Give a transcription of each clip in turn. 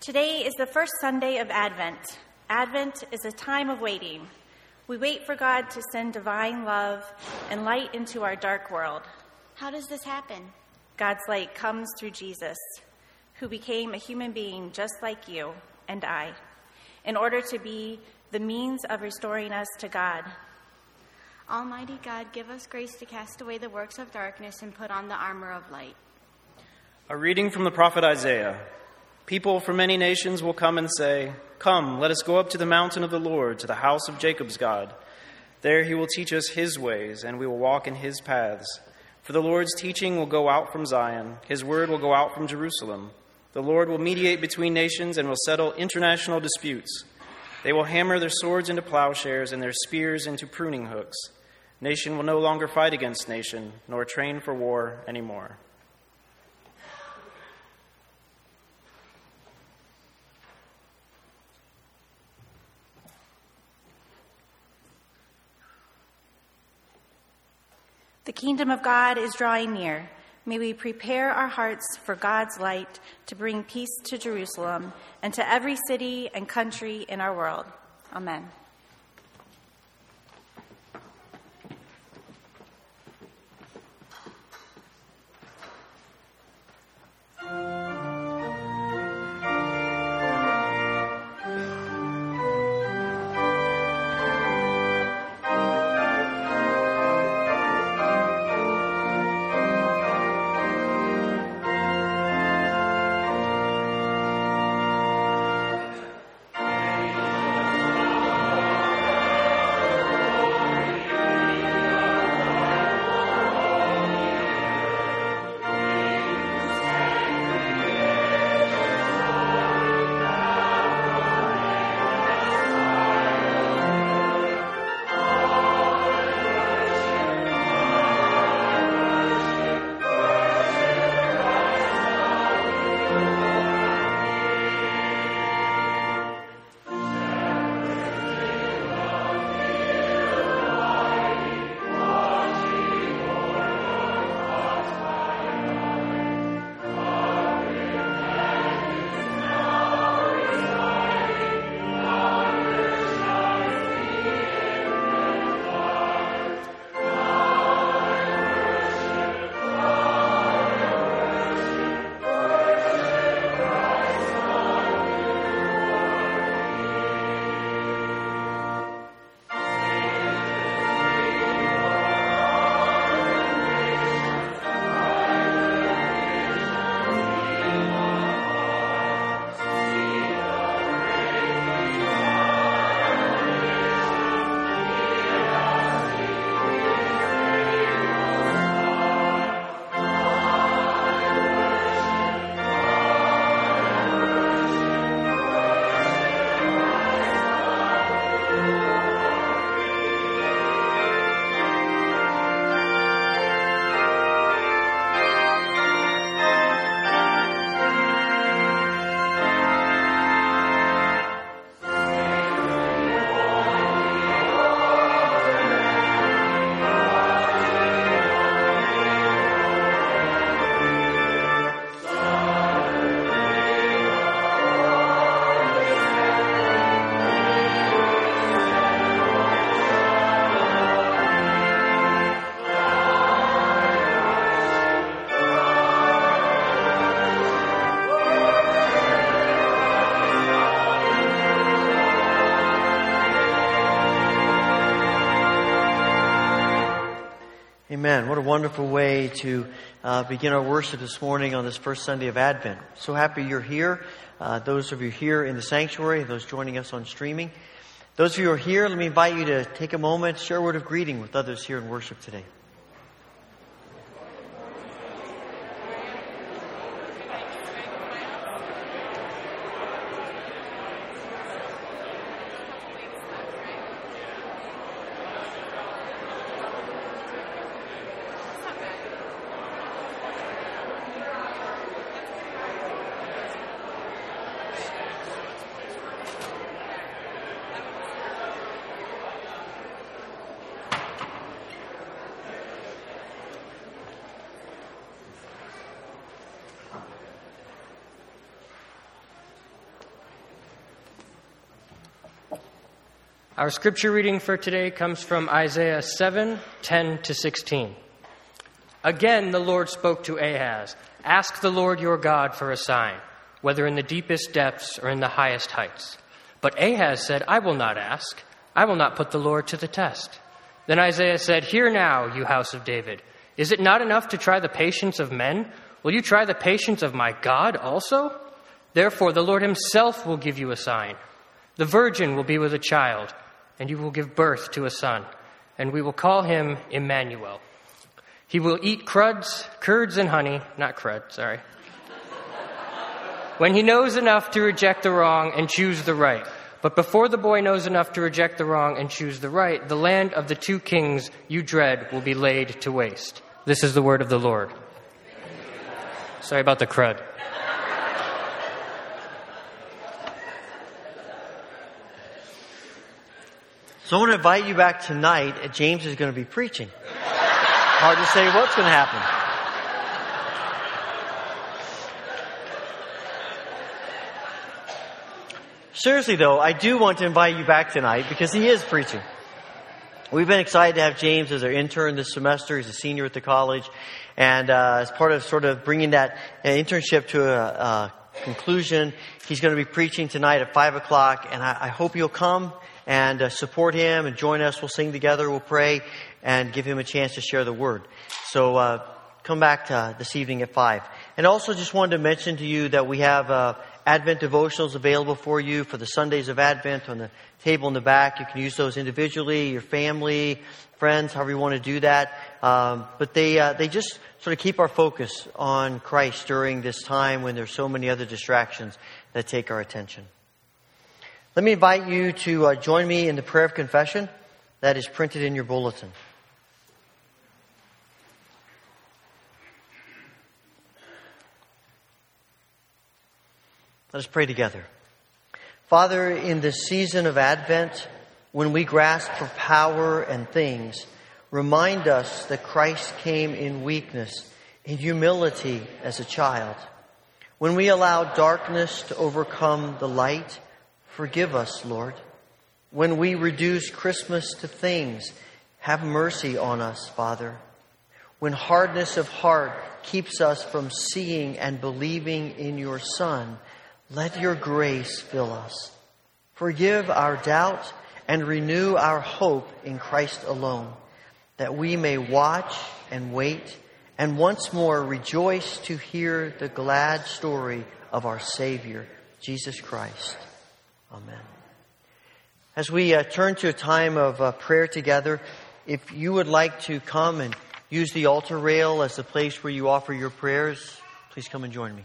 Today is the first Sunday of Advent. Advent is a time of waiting. We wait for God to send divine love and light into our dark world. How does this happen? God's light comes through Jesus, who became a human being just like you and I, in order to be the means of restoring us to God. Almighty God, give us grace to cast away the works of darkness and put on the armor of light. A reading from the prophet Isaiah. People from many nations will come and say, Come, let us go up to the mountain of the Lord, to the house of Jacob's God. There he will teach us his ways, and we will walk in his paths. For the Lord's teaching will go out from Zion, his word will go out from Jerusalem. The Lord will mediate between nations and will settle international disputes. They will hammer their swords into plowshares and their spears into pruning hooks. Nation will no longer fight against nation, nor train for war anymore. The kingdom of God is drawing near. May we prepare our hearts for God's light to bring peace to Jerusalem and to every city and country in our world. Amen. Wonderful way to uh, begin our worship this morning on this first Sunday of Advent. So happy you're here. Uh, those of you here in the sanctuary, those joining us on streaming. Those of you who are here, let me invite you to take a moment, share a word of greeting with others here in worship today. Our scripture reading for today comes from Isaiah 7 10 to 16. Again, the Lord spoke to Ahaz Ask the Lord your God for a sign, whether in the deepest depths or in the highest heights. But Ahaz said, I will not ask. I will not put the Lord to the test. Then Isaiah said, Hear now, you house of David. Is it not enough to try the patience of men? Will you try the patience of my God also? Therefore, the Lord himself will give you a sign. The virgin will be with a child, and you will give birth to a son, and we will call him Emmanuel. He will eat cruds, curds, and honey, not crud, sorry. when he knows enough to reject the wrong and choose the right. But before the boy knows enough to reject the wrong and choose the right, the land of the two kings you dread will be laid to waste. This is the word of the Lord. Sorry about the crud. So I want to invite you back tonight. James is going to be preaching. Hard to say what's going to happen. Seriously though, I do want to invite you back tonight because he is preaching. We've been excited to have James as our intern this semester. He's a senior at the college. And uh, as part of sort of bringing that uh, internship to a, a, conclusion, he's going to be preaching tonight at 5 o'clock. And I, I hope you'll come and uh, support him and join us. We'll sing together, we'll pray, and give him a chance to share the word. So uh, come back to, uh, this evening at 5. And also just wanted to mention to you that we have uh, Advent devotionals available for you for the Sundays of Advent on the table in the back. You can use those individually, your family, friends, however you want to do that. Um, but they uh, they just sort of keep our focus on Christ during this time when there's so many other distractions that take our attention. Let me invite you to uh, join me in the prayer of confession that is printed in your bulletin. Let us pray together. Father, in this season of Advent, when we grasp for power and things, remind us that Christ came in weakness, in humility as a child. When we allow darkness to overcome the light, Forgive us, Lord. When we reduce Christmas to things, have mercy on us, Father. When hardness of heart keeps us from seeing and believing in your Son, let your grace fill us. Forgive our doubt and renew our hope in Christ alone, that we may watch and wait and once more rejoice to hear the glad story of our Savior, Jesus Christ. Amen. As we uh, turn to a time of uh, prayer together, if you would like to come and use the altar rail as the place where you offer your prayers, please come and join me.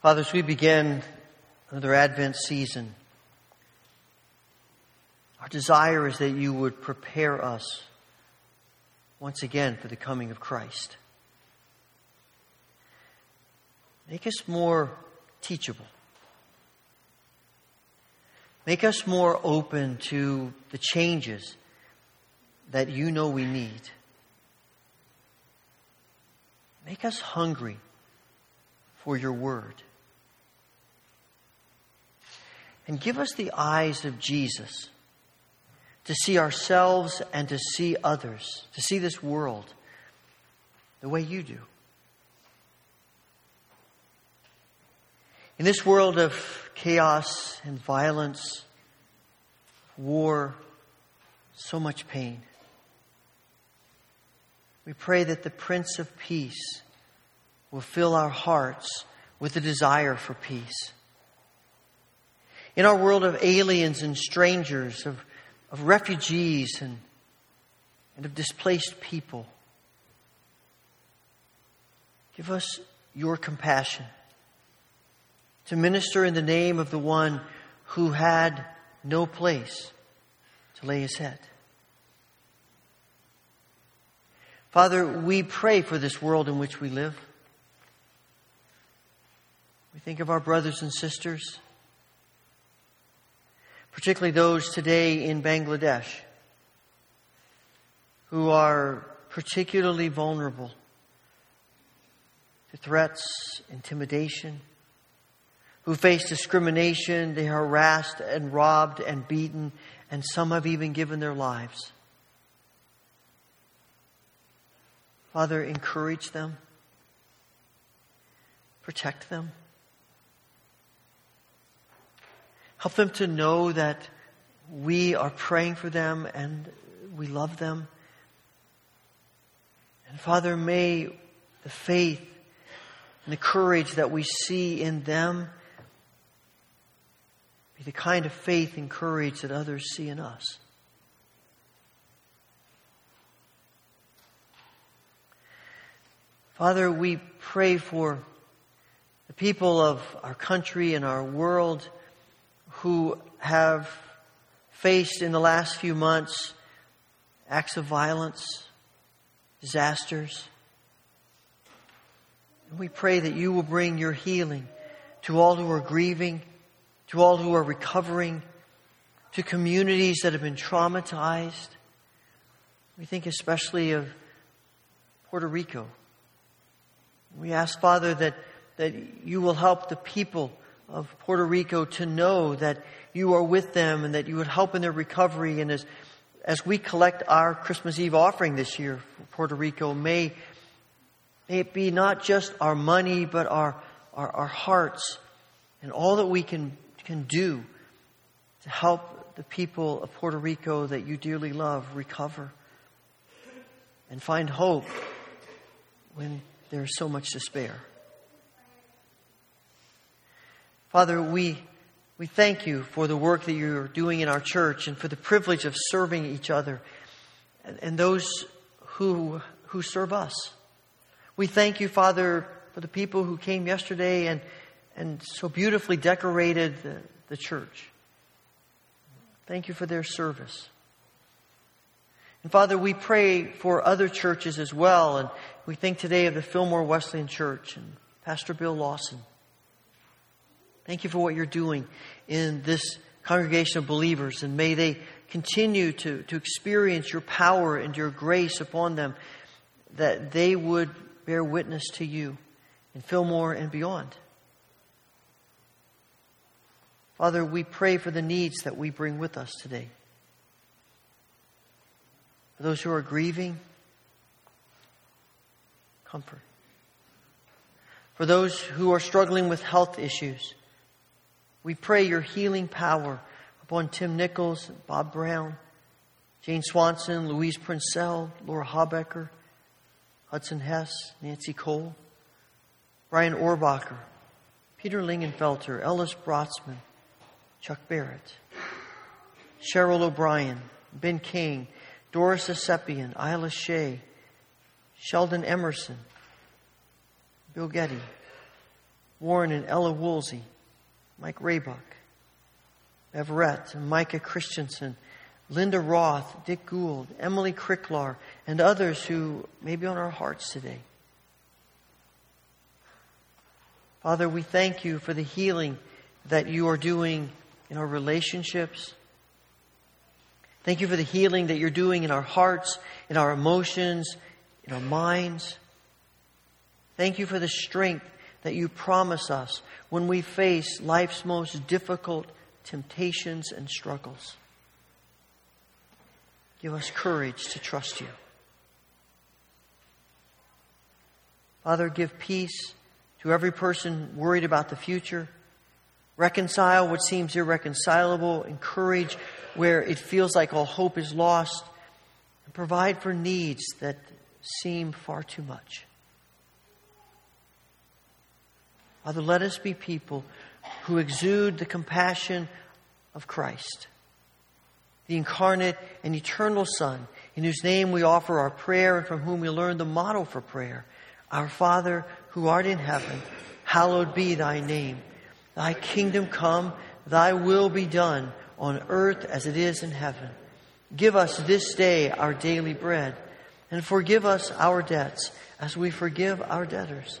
Father, as we begin another Advent season, our desire is that you would prepare us once again for the coming of Christ. Make us more teachable. Make us more open to the changes that you know we need. Make us hungry for your word and give us the eyes of Jesus to see ourselves and to see others, to see this world the way you do. In this world of chaos and violence, war, so much pain, we pray that the Prince of Peace will fill our hearts with a desire for peace in our world of aliens and strangers, of, of refugees and, and of displaced people. Give us your compassion to minister in the name of the one who had no place to lay his head. Father, we pray for this world in which we live. We think of our brothers and sisters, particularly those today in Bangladesh who are particularly vulnerable to threats, intimidation, who face discrimination, they are harassed and robbed and beaten, and some have even given their lives. Father, encourage them, protect them. Help them to know that we are praying for them and we love them. And Father, may the faith and the courage that we see in them be the kind of faith and courage that others see in us. Father, we pray for the people of our country and our world who have faced in the last few months acts of violence, disasters. We pray that you will bring your healing to all who are grieving, to all who are recovering, to communities that have been traumatized. We think especially of Puerto Rico. We ask, Father, that, that you will help the people of Puerto Rico to know that you are with them and that you would help in their recovery. And as, as we collect our Christmas Eve offering this year for Puerto Rico, may, may it be not just our money, but our, our, our hearts and all that we can, can do to help the people of Puerto Rico that you dearly love recover and find hope when there is so much despair. Father, we, we thank you for the work that you're doing in our church and for the privilege of serving each other and, and those who, who serve us. We thank you, Father, for the people who came yesterday and, and so beautifully decorated the, the church. Thank you for their service. And Father, we pray for other churches as well. And we think today of the Fillmore Wesleyan Church and Pastor Bill Lawson. Thank you for what you're doing in this congregation of believers, and may they continue to, to experience your power and your grace upon them, that they would bear witness to you in Fillmore and beyond. Father, we pray for the needs that we bring with us today. For those who are grieving, comfort. For those who are struggling with health issues, we pray your healing power upon Tim Nichols, Bob Brown, Jane Swanson, Louise Princell, Laura Habecker, Hudson Hess, Nancy Cole, Brian Orbacher, Peter Lingenfelter, Ellis Brotzman, Chuck Barrett, Cheryl O'Brien, Ben King, Doris Asepian, Isla Shea, Sheldon Emerson, Bill Getty, Warren and Ella Woolsey, Mike Raybuck, Everett Micah Christensen, Linda Roth, Dick Gould, Emily Cricklar, and others who may be on our hearts today. Father, we thank you for the healing that you are doing in our relationships. Thank you for the healing that you're doing in our hearts, in our emotions, in our minds. Thank you for the strength that you promise us when we face life's most difficult temptations and struggles. Give us courage to trust you. Father, give peace to every person worried about the future. Reconcile what seems irreconcilable. Encourage where it feels like all hope is lost. And provide for needs that seem far too much. Father, let us be people who exude the compassion of Christ, the incarnate and eternal Son, in whose name we offer our prayer and from whom we learn the model for prayer. Our Father, who art in heaven, hallowed be thy name. Thy kingdom come, thy will be done on earth as it is in heaven. Give us this day our daily bread, and forgive us our debts as we forgive our debtors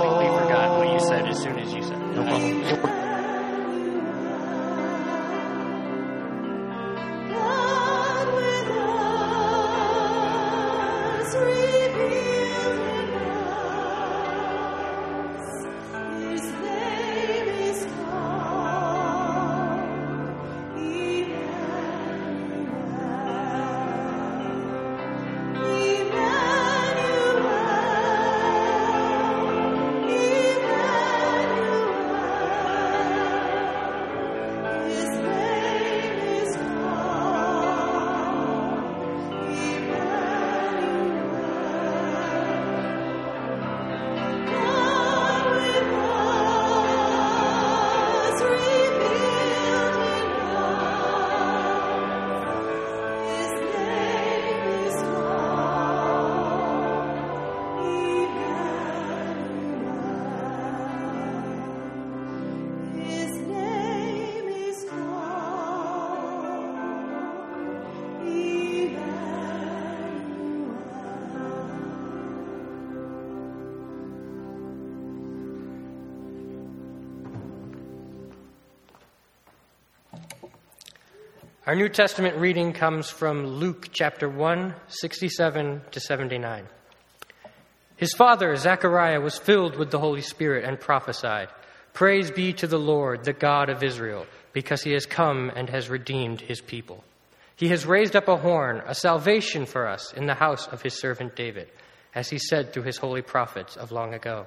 Our New Testament reading comes from Luke chapter 1, 67 to 79. His father, Zechariah, was filled with the Holy Spirit and prophesied Praise be to the Lord, the God of Israel, because he has come and has redeemed his people. He has raised up a horn, a salvation for us in the house of his servant David, as he said through his holy prophets of long ago.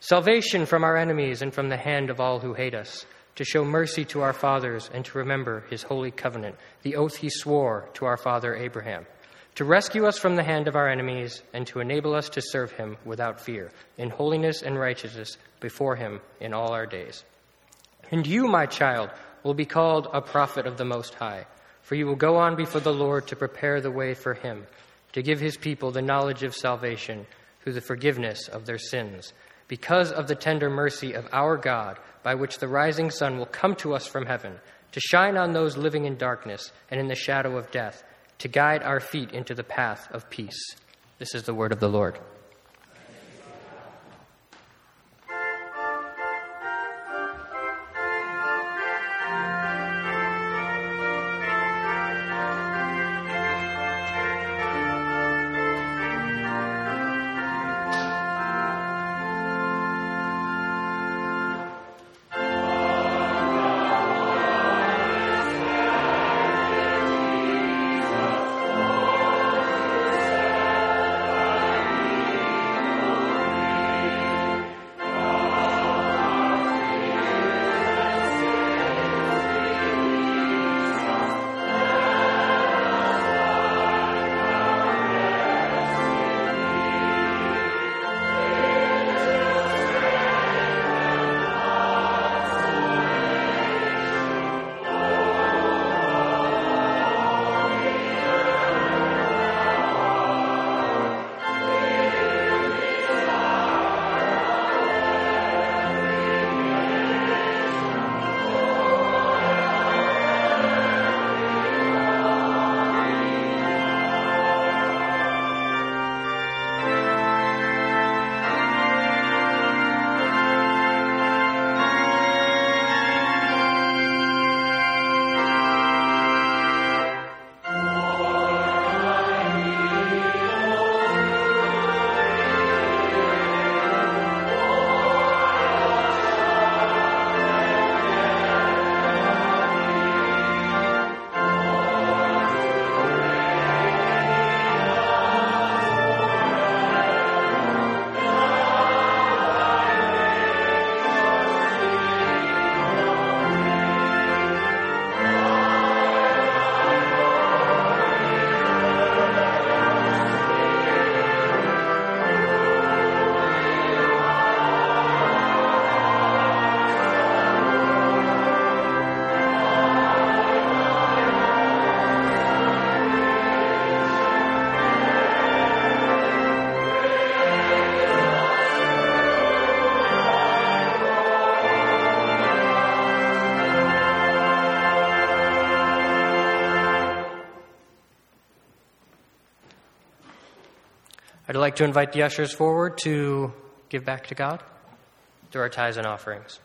Salvation from our enemies and from the hand of all who hate us, to show mercy to our fathers and to remember his holy covenant, the oath he swore to our father Abraham, to rescue us from the hand of our enemies and to enable us to serve him without fear, in holiness and righteousness before him in all our days. And you, my child, will be called a prophet of the Most High, for you will go on before the Lord to prepare the way for him, to give his people the knowledge of salvation through the forgiveness of their sins, because of the tender mercy of our God, by which the rising sun will come to us from heaven, to shine on those living in darkness and in the shadow of death, to guide our feet into the path of peace. This is the word of the Lord. I'd like to invite the ushers forward to give back to God through our tithes and offerings.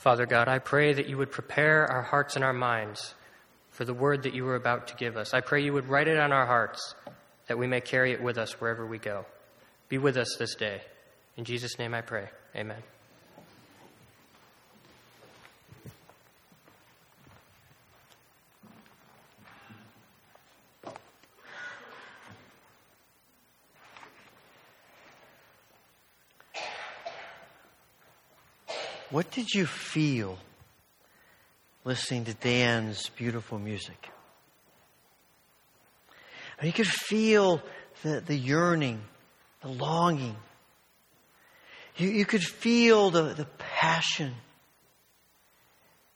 Father God, I pray that you would prepare our hearts and our minds for the word that you are about to give us. I pray you would write it on our hearts that we may carry it with us wherever we go. Be with us this day. In Jesus' name I pray. Amen. What did you feel listening to Dan's beautiful music? You could feel the, the yearning, the longing. You, you could feel the, the passion.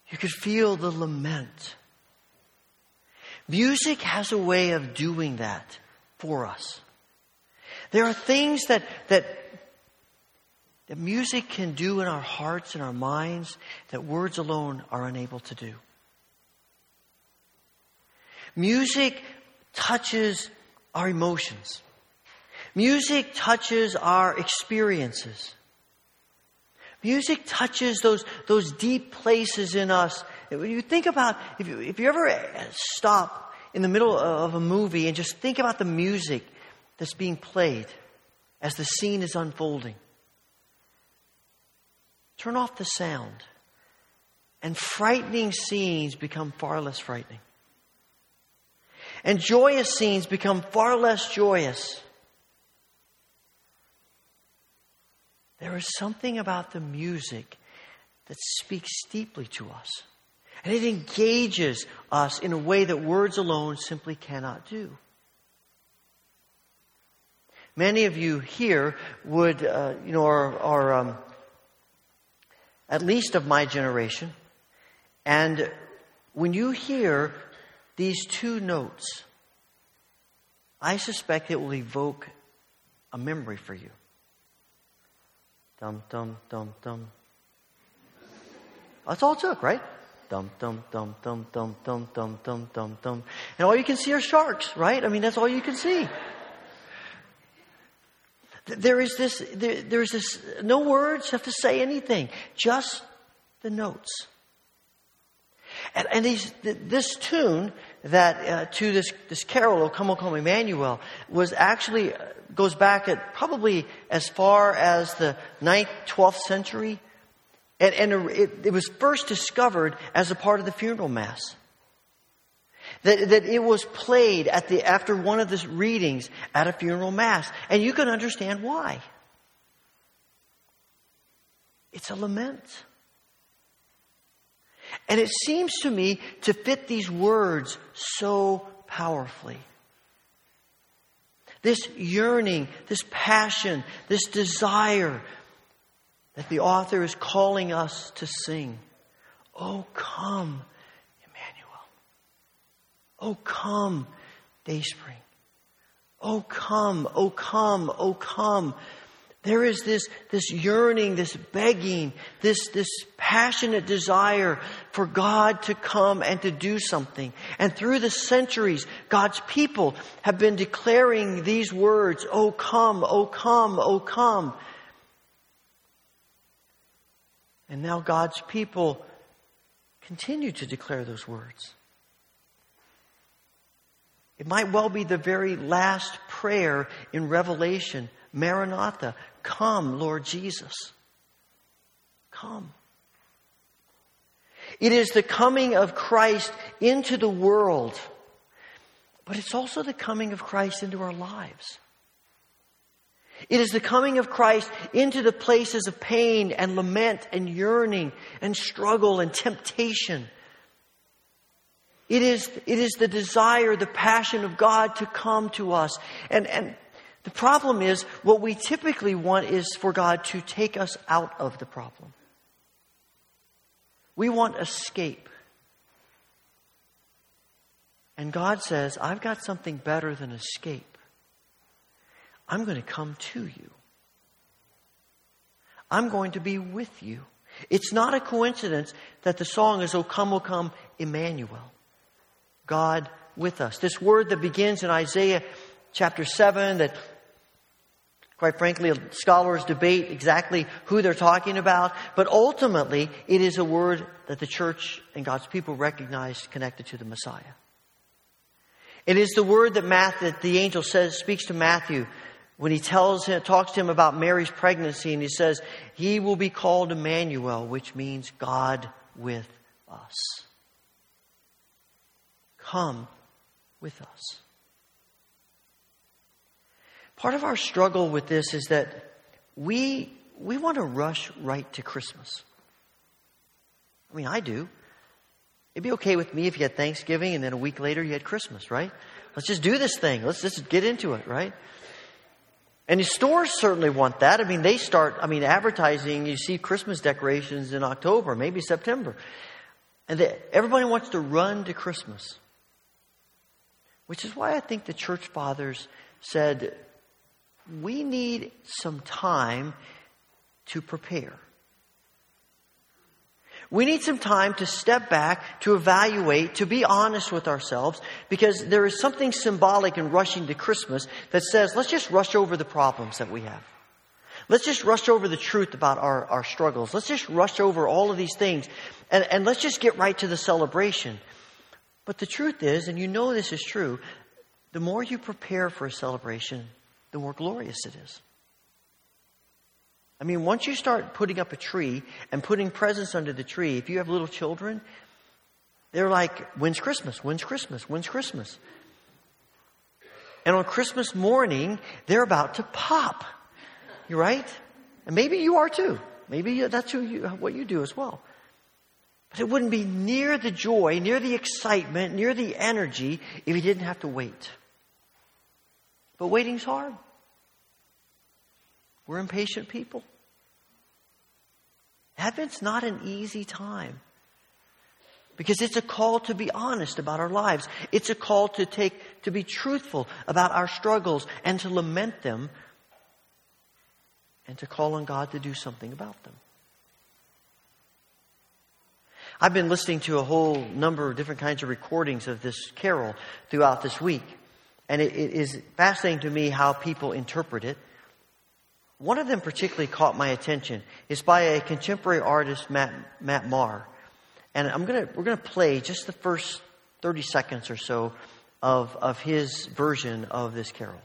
You could feel the lament. Music has a way of doing that for us. There are things that, that, that music can do in our hearts and our minds that words alone are unable to do. Music touches our emotions. Music touches our experiences. Music touches those, those deep places in us. When you think about, if you, if you ever stop in the middle of a movie and just think about the music that's being played as the scene is unfolding, turn off the sound, and frightening scenes become far less frightening. And joyous scenes become far less joyous. There is something about the music that speaks deeply to us. And it engages us in a way that words alone simply cannot do. Many of you here would, uh, you know, are, are um, at least of my generation. And when you hear these two notes, I suspect it will evoke a memory for you. Dum, dum, dum, dum. That's all it took, right? Dum, dum, dum, dum, dum, dum, dum, dum, dum, dum. And all you can see are sharks, right? I mean, that's all you can see. There is this, there, there's this, no words have to say anything, just the notes. And, and these, this tune that uh, to this, this carol, O Come, O Come, Emmanuel, was actually, uh, goes back at probably as far as the 9th, 12th century. And, and it, it was first discovered as a part of the funeral mass. That, that it was played at the, after one of the readings at a funeral mass. And you can understand why. It's a lament. And it seems to me to fit these words so powerfully. This yearning, this passion, this desire that the author is calling us to sing. Oh, come. Oh, come, Dayspring. Oh, come, oh, come, oh, come. There is this, this yearning, this begging, this, this passionate desire for God to come and to do something. And through the centuries, God's people have been declaring these words, Oh come, oh come, oh come. And now God's people continue to declare those words. It might well be the very last prayer in Revelation Maranatha, come, Lord Jesus. Come. It is the coming of Christ into the world, but it's also the coming of Christ into our lives. It is the coming of Christ into the places of pain and lament and yearning and struggle and temptation. It is, it is the desire, the passion of God to come to us. And, and the problem is, what we typically want is for God to take us out of the problem. We want escape. And God says, I've got something better than escape. I'm going to come to you. I'm going to be with you. It's not a coincidence that the song is, O come, O come, Emmanuel. God with us. This word that begins in Isaiah chapter 7 that Quite frankly, scholars debate exactly who they're talking about, but ultimately, it is a word that the church and God's people recognize connected to the Messiah. It is the word that, Matthew, that the angel says, speaks to Matthew when he tells him, talks to him about Mary's pregnancy, and he says, He will be called Emmanuel, which means God with us. Come with us. Part of our struggle with this is that we, we want to rush right to Christmas. I mean, I do. It'd be okay with me if you had Thanksgiving and then a week later you had Christmas, right? Let's just do this thing. Let's just get into it, right? And the stores certainly want that. I mean, they start, I mean, advertising, you see Christmas decorations in October, maybe September. And they, everybody wants to run to Christmas. Which is why I think the church fathers said, we need some time to prepare. We need some time to step back, to evaluate, to be honest with ourselves, because there is something symbolic in rushing to Christmas that says, let's just rush over the problems that we have. Let's just rush over the truth about our, our struggles. Let's just rush over all of these things and, and let's just get right to the celebration. But the truth is, and you know this is true, the more you prepare for a celebration, the more glorious it is. I mean, once you start putting up a tree and putting presents under the tree, if you have little children, they're like, when's Christmas? When's Christmas? When's Christmas? And on Christmas morning, they're about to pop. You right? And maybe you are too. Maybe that's who you, what you do as well. But it wouldn't be near the joy, near the excitement, near the energy if you didn't have to wait. But waiting's hard. We're impatient people. Advent's not an easy time. Because it's a call to be honest about our lives. It's a call to take, to be truthful about our struggles and to lament them and to call on God to do something about them. I've been listening to a whole number of different kinds of recordings of this carol throughout this week. And it, it is fascinating to me how people interpret it. One of them particularly caught my attention. It's by a contemporary artist, Matt, Matt Maher. And I'm gonna, we're going to play just the first 30 seconds or so of, of his version of this carol.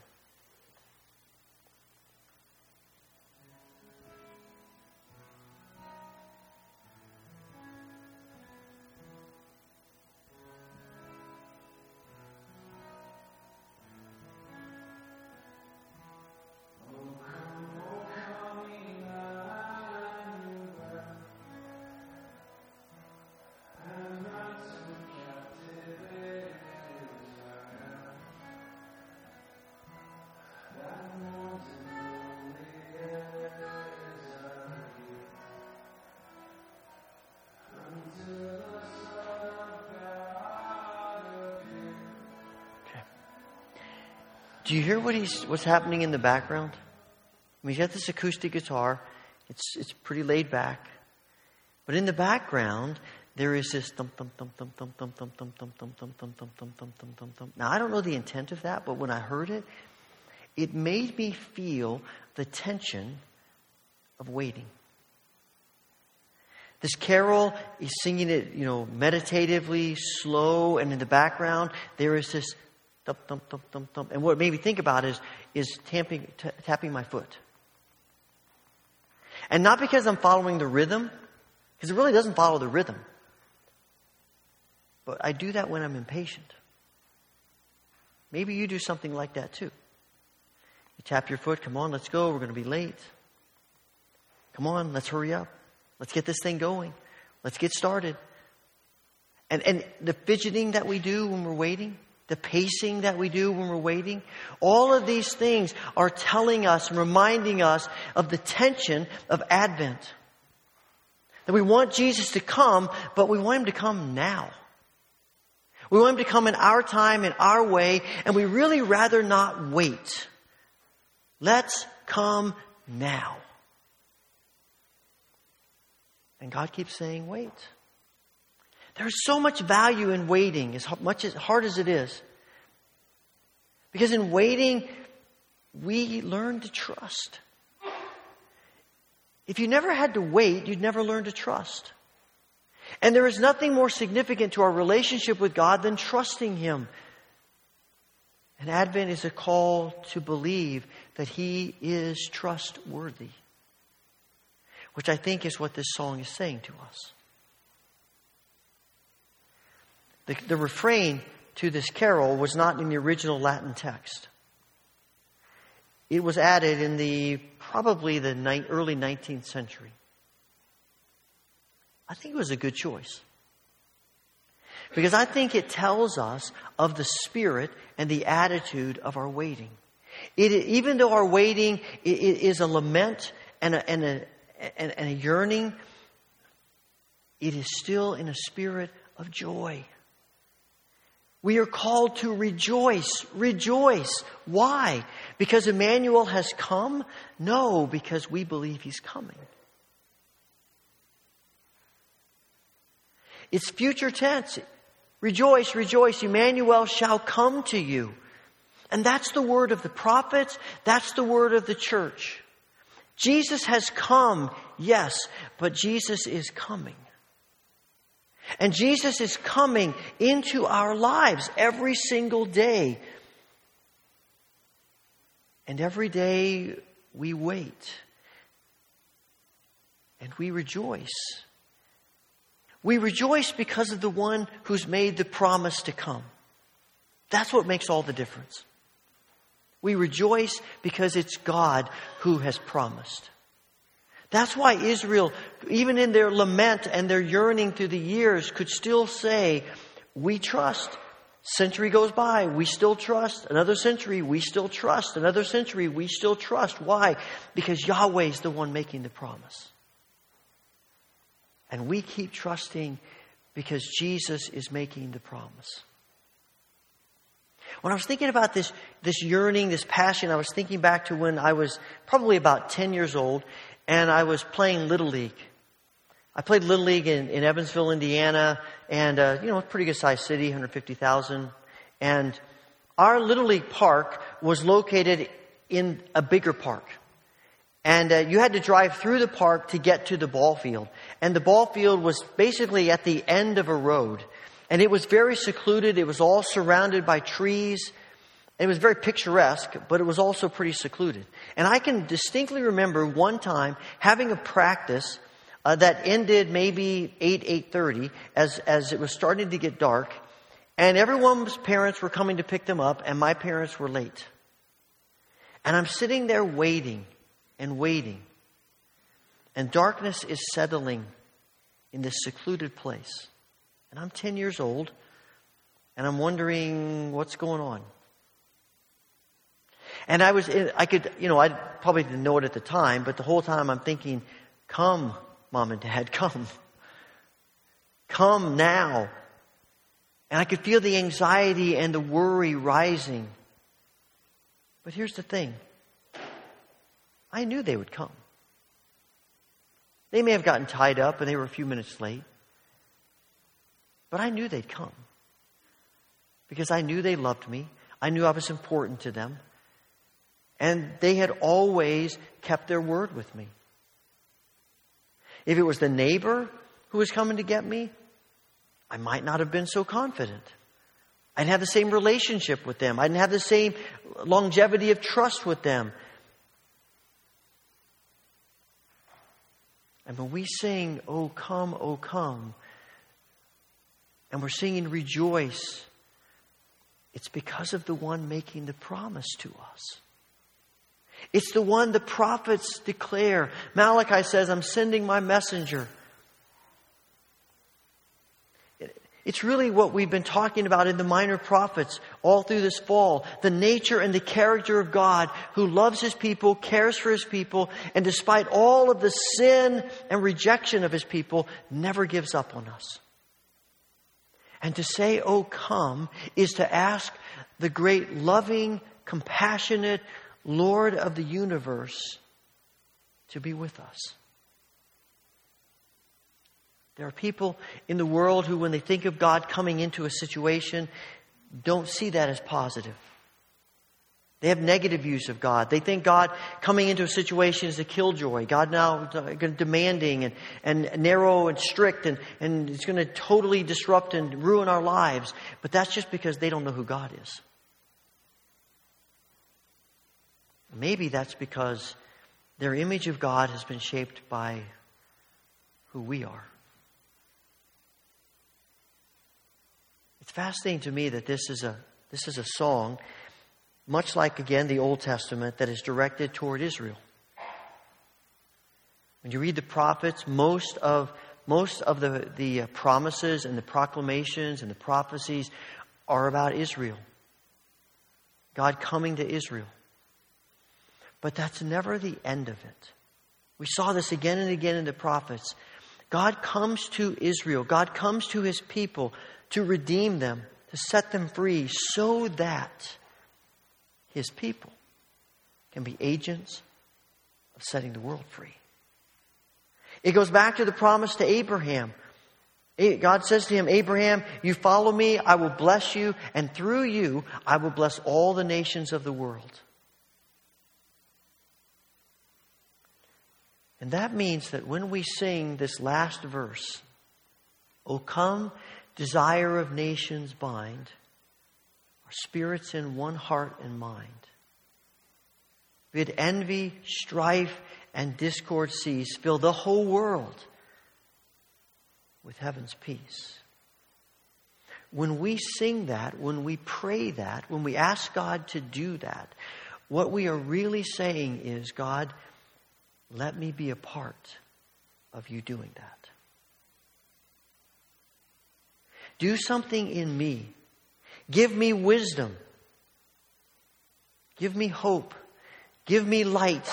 Do you hear what he's, what's happening in the background? I mean, he's got this acoustic guitar. It's, it's pretty laid back. But in the background, there is this thump, thump, thump, thump, thump, thump, thump, thump, thump, thump, thump, thump, thump, thump, thump, thump, thump. Now, I don't know the intent of that, but when I heard it, it made me feel the tension of waiting. This carol is singing it, you know, meditatively, slow, and in the background, there is this thump, thump, thump, thump, thump. And what made me think about is, is tapping, t- tapping my foot. And not because I'm following the rhythm, because it really doesn't follow the rhythm. But I do that when I'm impatient. Maybe you do something like that too. You tap your foot, come on, let's go, we're going to be late. Come on, let's hurry up. Let's get this thing going. Let's get started. And, and the fidgeting that we do when we're waiting, the pacing that we do when we're waiting, all of these things are telling us and reminding us of the tension of Advent. That we want Jesus to come, but we want him to come now. We want him to come in our time, in our way, and we really rather not wait. Let's come now. And God keeps saying, wait. There's so much value in waiting, as much as hard as it is. Because in waiting, we learn to trust. If you never had to wait, you'd never learn to trust. And there is nothing more significant to our relationship with God than trusting Him. And Advent is a call to believe that He is trustworthy, which I think is what this song is saying to us. The, the refrain to this carol was not in the original Latin text. It was added in the probably the ni- early 19th century. I think it was a good choice. Because I think it tells us of the spirit and the attitude of our waiting. It, even though our waiting is a lament and a, and, a, and a yearning, it is still in a spirit of joy. We are called to rejoice. Rejoice. Why? Because Emmanuel has come? No, because we believe he's coming. It's future tense. Rejoice, rejoice. Emmanuel shall come to you. And that's the word of the prophets. That's the word of the church. Jesus has come, yes, but Jesus is coming. And Jesus is coming into our lives every single day. And every day we wait. And we rejoice. We rejoice because of the one who's made the promise to come. That's what makes all the difference. We rejoice because it's God who has promised. That's why Israel, even in their lament and their yearning through the years, could still say, We trust. Century goes by, we still trust. Another century, we still trust. Another century, we still trust. Why? Because Yahweh is the one making the promise. And we keep trusting because Jesus is making the promise. When I was thinking about this, this yearning, this passion, I was thinking back to when I was probably about 10 years old and I was playing Little League. I played Little League in, in Evansville, Indiana, and, uh, you know, a pretty good sized city, 150,000. And our Little League park was located in a bigger park. And uh, you had to drive through the park to get to the ball field. And the ball field was basically at the end of a road. And it was very secluded. It was all surrounded by trees. It was very picturesque, but it was also pretty secluded. And I can distinctly remember one time having a practice uh, that ended maybe 8, 8.30 as, as it was starting to get dark. And everyone's parents were coming to pick them up, and my parents were late. And I'm sitting there waiting and waiting. And darkness is settling in this secluded place. And I'm 10 years old, and I'm wondering what's going on. And I was, I could, you know, I probably didn't know it at the time, but the whole time I'm thinking, come, mom and dad, come. Come now. And I could feel the anxiety and the worry rising. But here's the thing I knew they would come. They may have gotten tied up and they were a few minutes late. But I knew they'd come. Because I knew they loved me. I knew I was important to them. And they had always kept their word with me. If it was the neighbor who was coming to get me, I might not have been so confident. I didn't have the same relationship with them. I didn't have the same longevity of trust with them. And when we sing, Oh come, oh come, and we're singing rejoice, it's because of the one making the promise to us. It's the one the prophets declare. Malachi says, I'm sending my messenger. It's really what we've been talking about in the minor prophets all through this fall. The nature and the character of God who loves his people, cares for his people, and despite all of the sin and rejection of his people, never gives up on us. And to say, Oh, come, is to ask the great, loving, compassionate Lord of the universe to be with us. There are people in the world who, when they think of God coming into a situation, don't see that as positive. They have negative views of God. They think God coming into a situation is a killjoy. God now uh, demanding and, and narrow and strict and, and it's going to totally disrupt and ruin our lives. But that's just because they don't know who God is. Maybe that's because their image of God has been shaped by who we are. It's fascinating to me that this is a, this is a song, much like, again, the Old Testament, that is directed toward Israel. When you read the prophets, most of, most of the, the uh, promises and the proclamations and the prophecies are about Israel. God coming to Israel. But that's never the end of it. We saw this again and again in the prophets. God comes to Israel, God comes to his people to redeem them, to set them free, so that his people can be agents of setting the world free. It goes back to the promise to Abraham. God says to him, Abraham, you follow me, I will bless you, and through you, I will bless all the nations of the world. And that means that when we sing this last verse, O come, desire of nations bind, our spirits in one heart and mind. Bid envy, strife, and discord cease, fill the whole world with heaven's peace. When we sing that, when we pray that, when we ask God to do that, what we are really saying is, God, let me be a part of you doing that. Do something in me. Give me wisdom. Give me hope. Give me light.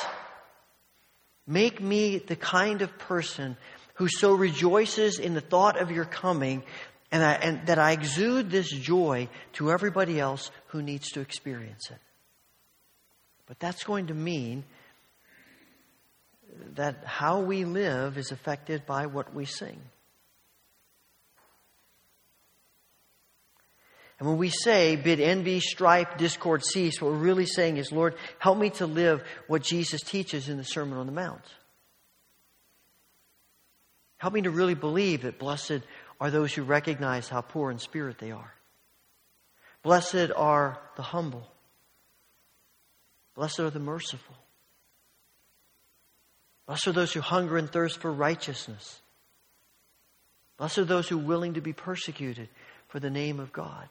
Make me the kind of person who so rejoices in the thought of your coming and, I, and that I exude this joy to everybody else who needs to experience it. But that's going to mean that how we live is affected by what we sing. And when we say, bid envy, strife, discord cease, what we're really saying is, Lord, help me to live what Jesus teaches in the Sermon on the Mount. Help me to really believe that blessed are those who recognize how poor in spirit they are. Blessed are the humble. Blessed are the merciful. Blessed are those who hunger and thirst for righteousness. Blessed are those who are willing to be persecuted for the name of God.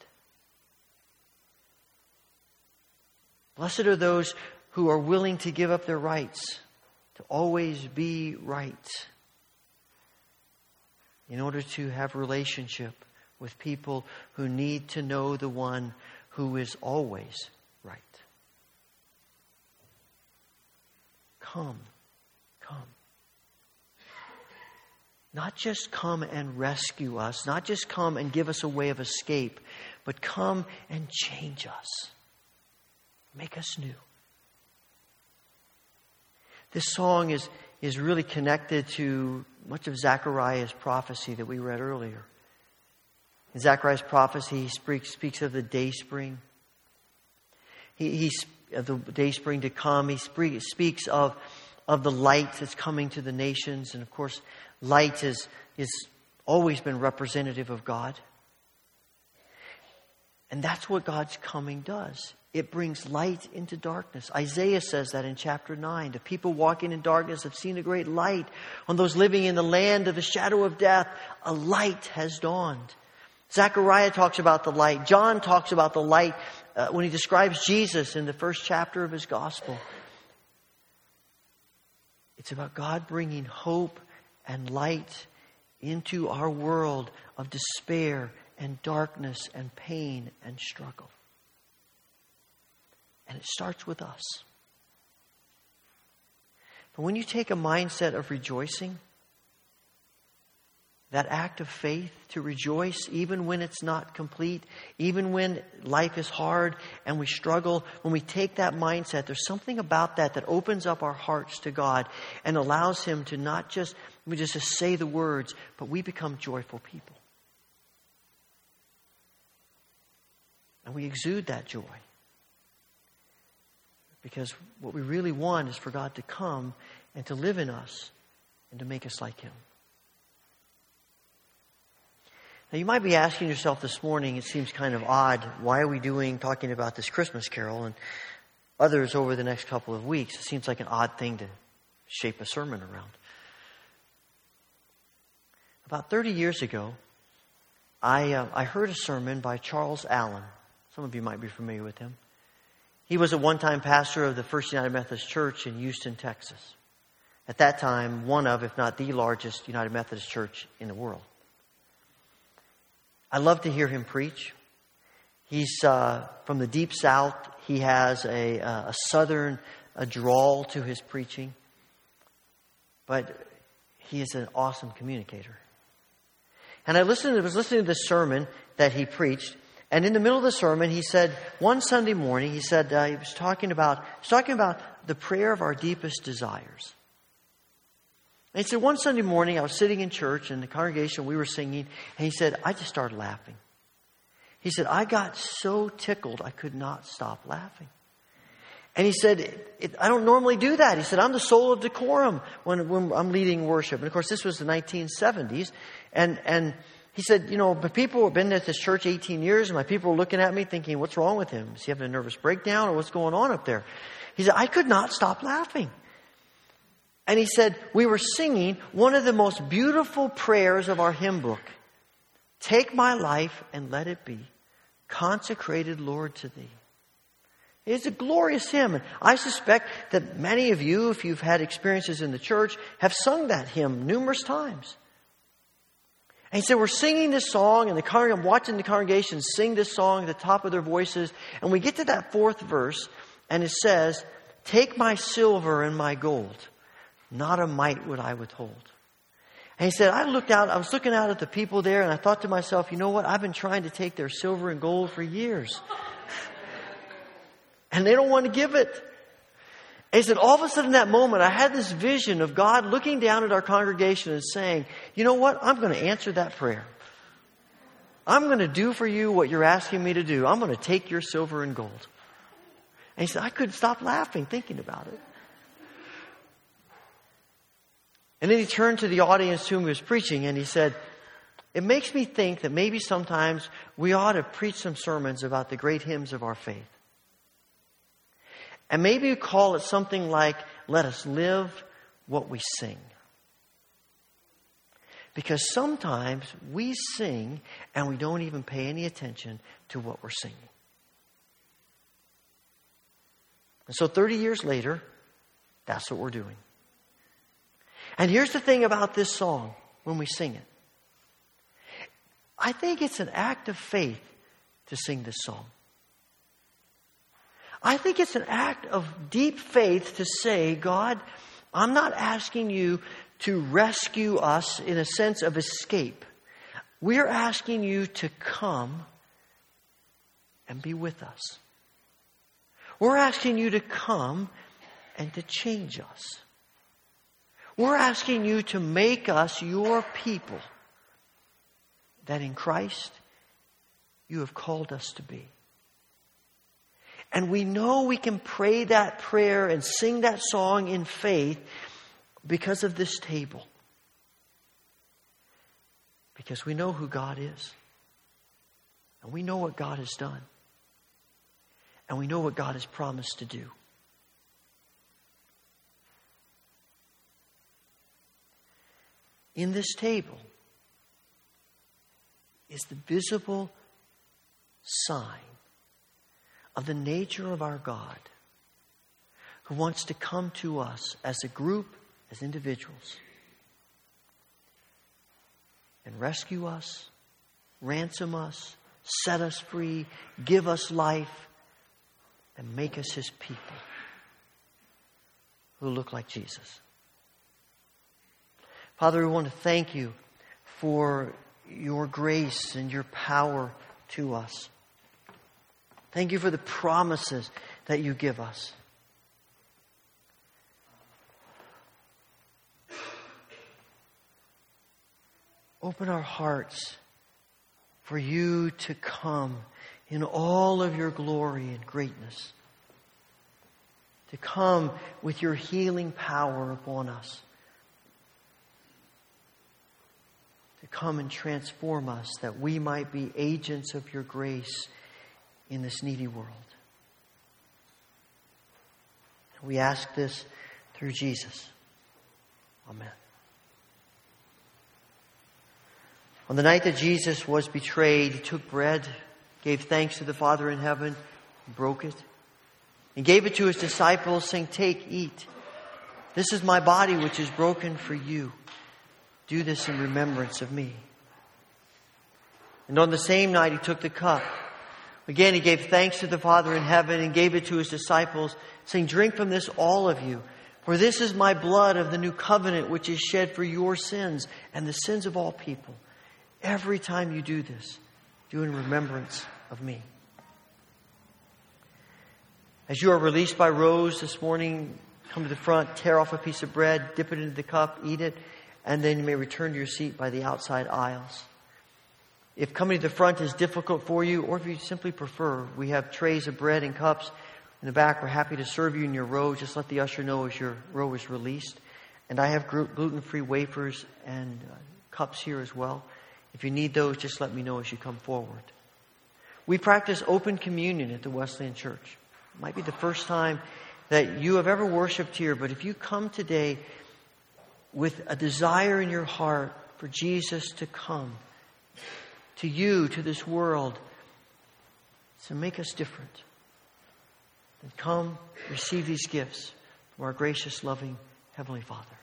Blessed are those who are willing to give up their rights to always be right in order to have relationship with people who need to know the one who is always right. Come. Not just come and rescue us, not just come and give us a way of escape, but come and change us. Make us new. This song is, is really connected to much of Zechariah's prophecy that we read earlier. In Zechariah's prophecy, he speaks, speaks of the day spring. He, he, of the day spring to come. He speaks of of the light that's coming to the nations. And of course, light is, is always been representative of God. And that's what God's coming does. It brings light into darkness. Isaiah says that in chapter 9. The people walking in darkness have seen a great light. On those living in the land of the shadow of death, a light has dawned. Zechariah talks about the light. John talks about the light uh, when he describes Jesus in the first chapter of his gospel. It's about God bringing hope and light into our world of despair and darkness and pain and struggle. And it starts with us. But when you take a mindset of rejoicing, that act of faith to rejoice even when it's not complete, even when life is hard and we struggle, when we take that mindset, there's something about that that opens up our hearts to God and allows Him to not just, we just say the words, but we become joyful people. And we exude that joy. Because what we really want is for God to come and to live in us and to make us like Him. Now, you might be asking yourself this morning, it seems kind of odd, why are we doing, talking about this Christmas carol and others over the next couple of weeks? It seems like an odd thing to shape a sermon around. About 30 years ago, I, uh, I heard a sermon by Charles Allen. Some of you might be familiar with him. He was a one time pastor of the First United Methodist Church in Houston, Texas. At that time, one of, if not the largest United Methodist church in the world. I love to hear him preach. He's uh, from the deep south. He has a, a southern a drawl to his preaching, but he is an awesome communicator. And I listened, was listening to this sermon that he preached, and in the middle of the sermon, he said, one Sunday morning, he said, uh, he was talking about, he was talking about the prayer of our deepest desires. And he said, one Sunday morning, I was sitting in church in the congregation, we were singing, and he said, I just started laughing. He said, I got so tickled, I could not stop laughing. And he said, I don't normally do that. He said, I'm the soul of decorum when, when I'm leading worship. And of course, this was the 1970s. And, and he said, you know, but people have been at this church 18 years, and my people are looking at me thinking, what's wrong with him? Is he having a nervous breakdown, or what's going on up there? He said, I could not stop laughing. And he said, we were singing one of the most beautiful prayers of our hymn book. Take my life and let it be consecrated, Lord, to thee. It's a glorious hymn. I suspect that many of you, if you've had experiences in the church, have sung that hymn numerous times. And he said, We're singing this song, and the con- I'm watching the congregation sing this song at the top of their voices. And we get to that fourth verse, and it says, Take my silver and my gold, not a mite would I withhold. And he said, I looked out, I was looking out at the people there, and I thought to myself, you know what? I've been trying to take their silver and gold for years and they don't want to give it. And he said, all of a sudden, that moment, I had this vision of God looking down at our congregation and saying, You know what? I'm going to answer that prayer. I'm going to do for you what you're asking me to do. I'm going to take your silver and gold. And he said, I couldn't stop laughing thinking about it. And then he turned to the audience to whom he was preaching and he said, It makes me think that maybe sometimes we ought to preach some sermons about the great hymns of our faith. And maybe you call it something like, let us live what we sing. Because sometimes we sing and we don't even pay any attention to what we're singing. And so 30 years later, that's what we're doing. And here's the thing about this song when we sing it I think it's an act of faith to sing this song. I think it's an act of deep faith to say, God, I'm not asking you to rescue us in a sense of escape. We're asking you to come and be with us. We're asking you to come and to change us. We're asking you to make us your people that in Christ you have called us to be. And we know we can pray that prayer and sing that song in faith because of this table. Because we know who God is. And we know what God has done. And we know what God has promised to do. In this table is the visible sign of the nature of our God who wants to come to us as a group, as individuals, and rescue us, ransom us, set us free, give us life, and make us his people who look like Jesus. Father, we want to thank you for your grace and your power to us. Thank you for the promises that you give us. Open our hearts for you to come in all of your glory and greatness. to come with your healing power upon us, to come and transform us that we might be agents of your grace in this needy world. We ask this through Jesus. Amen. On the night that Jesus was betrayed, he took bread, gave thanks to the Father in heaven, broke it, and gave it to his disciples, saying, Take, eat. This is my body, which is broken for you. Do this in remembrance of me. And on the same night, he took the cup. Again, he gave thanks to the Father in heaven and gave it to his disciples, saying, Drink from this, all of you. For this is my blood of the new covenant, which is shed for your sins and the sins of all people. Every time you do this, do in remembrance of me. As you are released by rows this morning, come to the front, tear off a piece of bread, dip it into the cup, eat it, and then you may return to your seat by the outside aisles. If coming to the front is difficult for you, or if you simply prefer, we have trays of bread and cups in the back. We're happy to serve you in your row. Just let the usher know as your row is released. And I have gluten free wafers and uh, cups here as well. If you need those, just let me know as you come forward. We practice open communion at the Wesleyan Church. It might be the first time that you have ever worshiped here, but if you come today with a desire in your heart for Jesus to come to you, to this world, to make us different, then come receive these gifts from our gracious, loving Heavenly Father.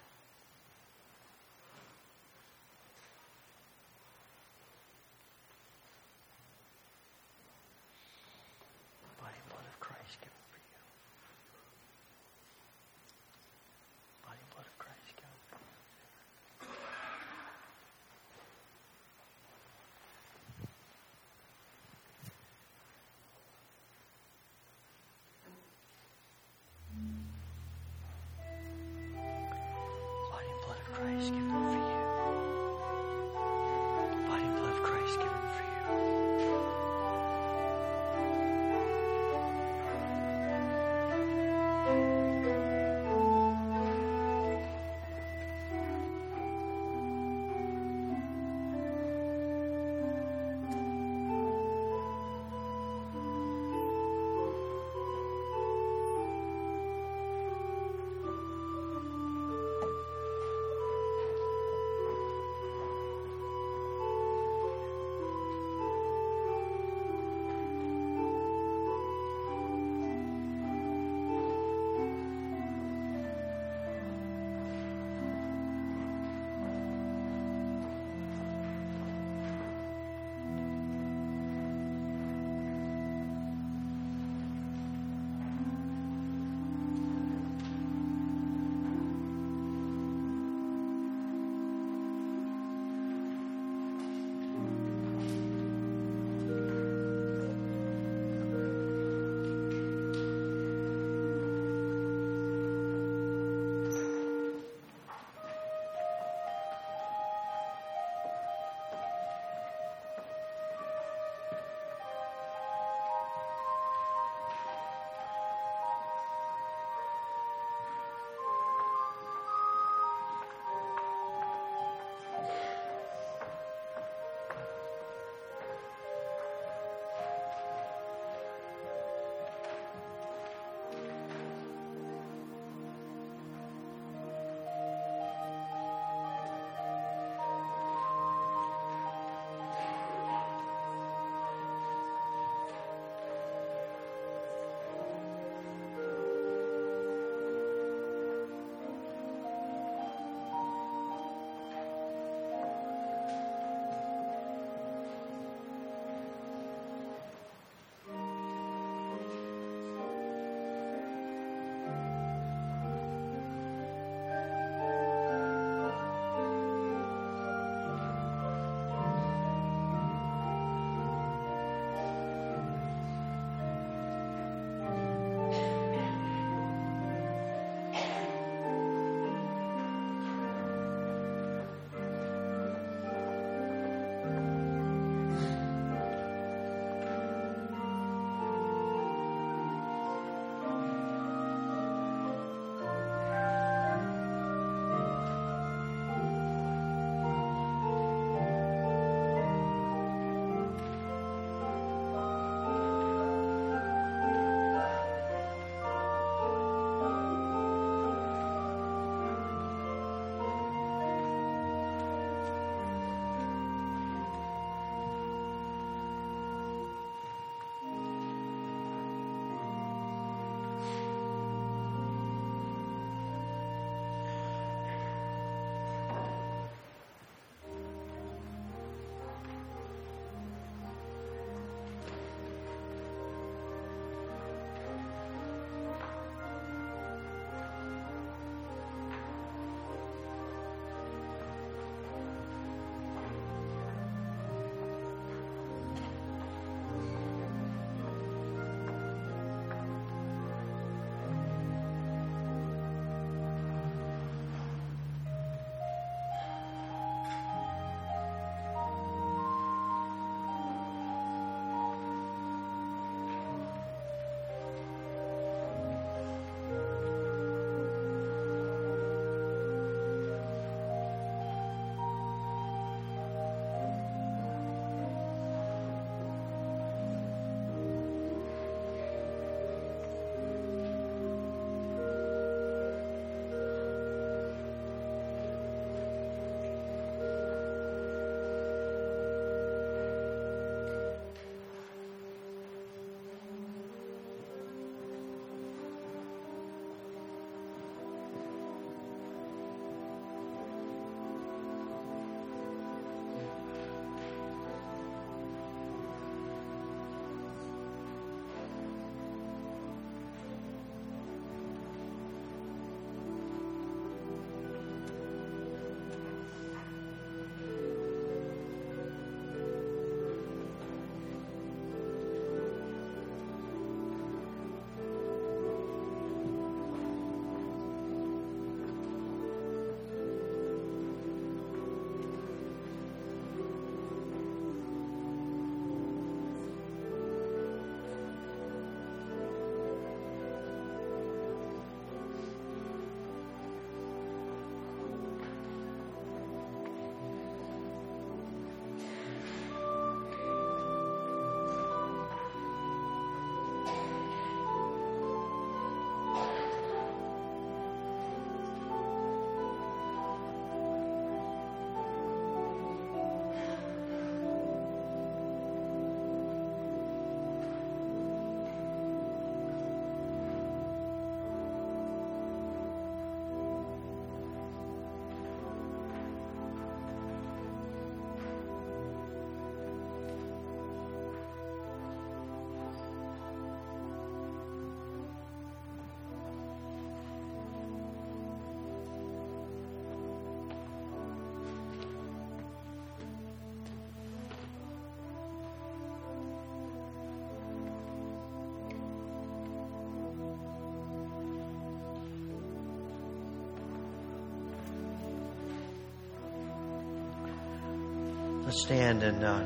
Let's stand and uh,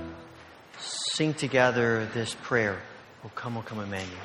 sing together this prayer. Oh, come, oh, come, Emmanuel.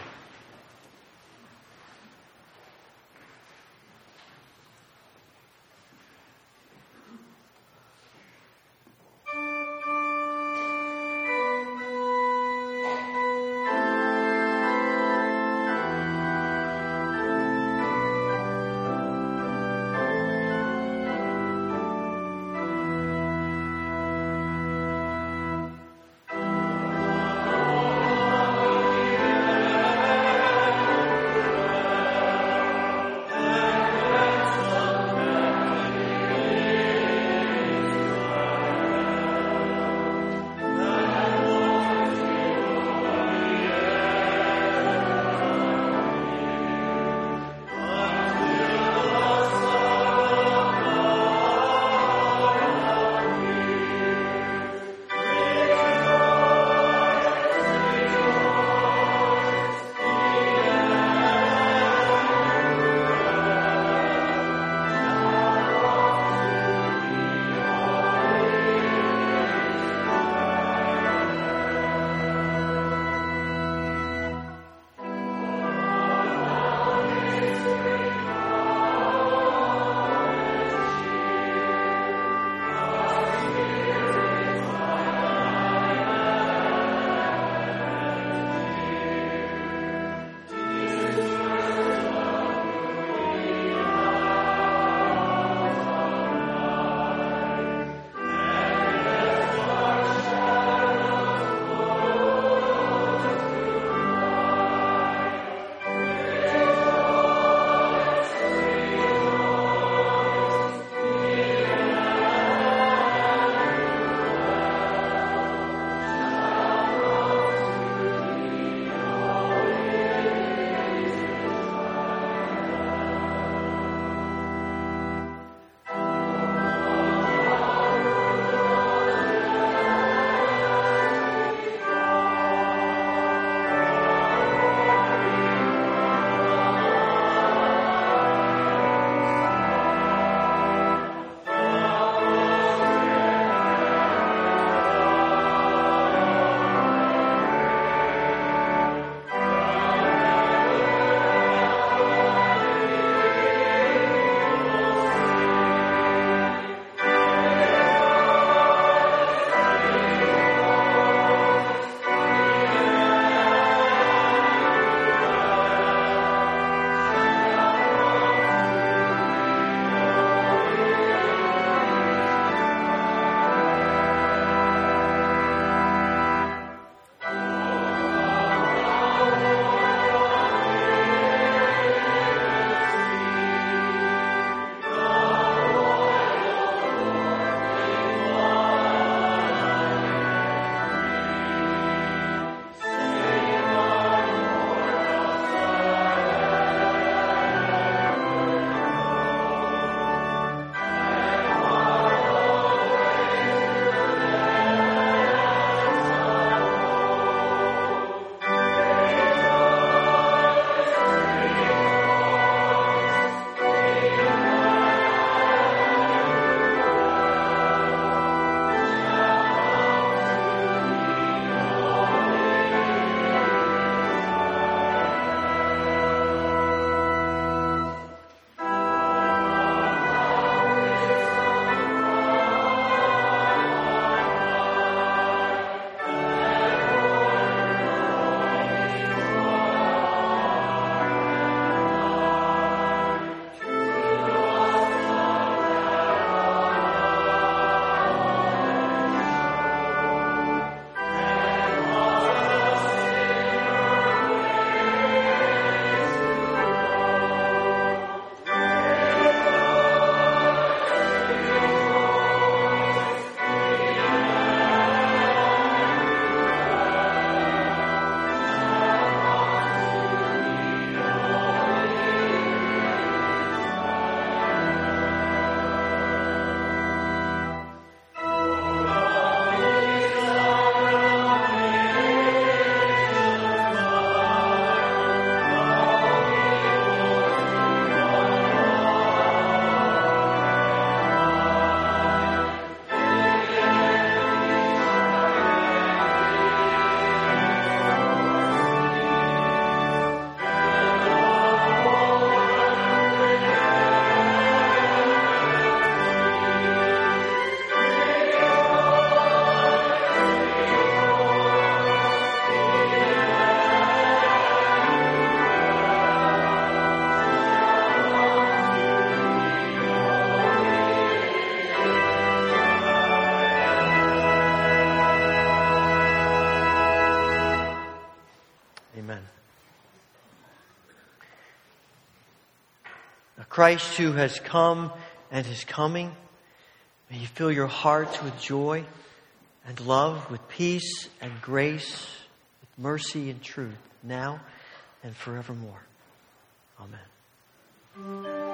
Christ who has come and is coming. May you fill your hearts with joy and love, with peace and grace, with mercy and truth, now and forevermore. Amen.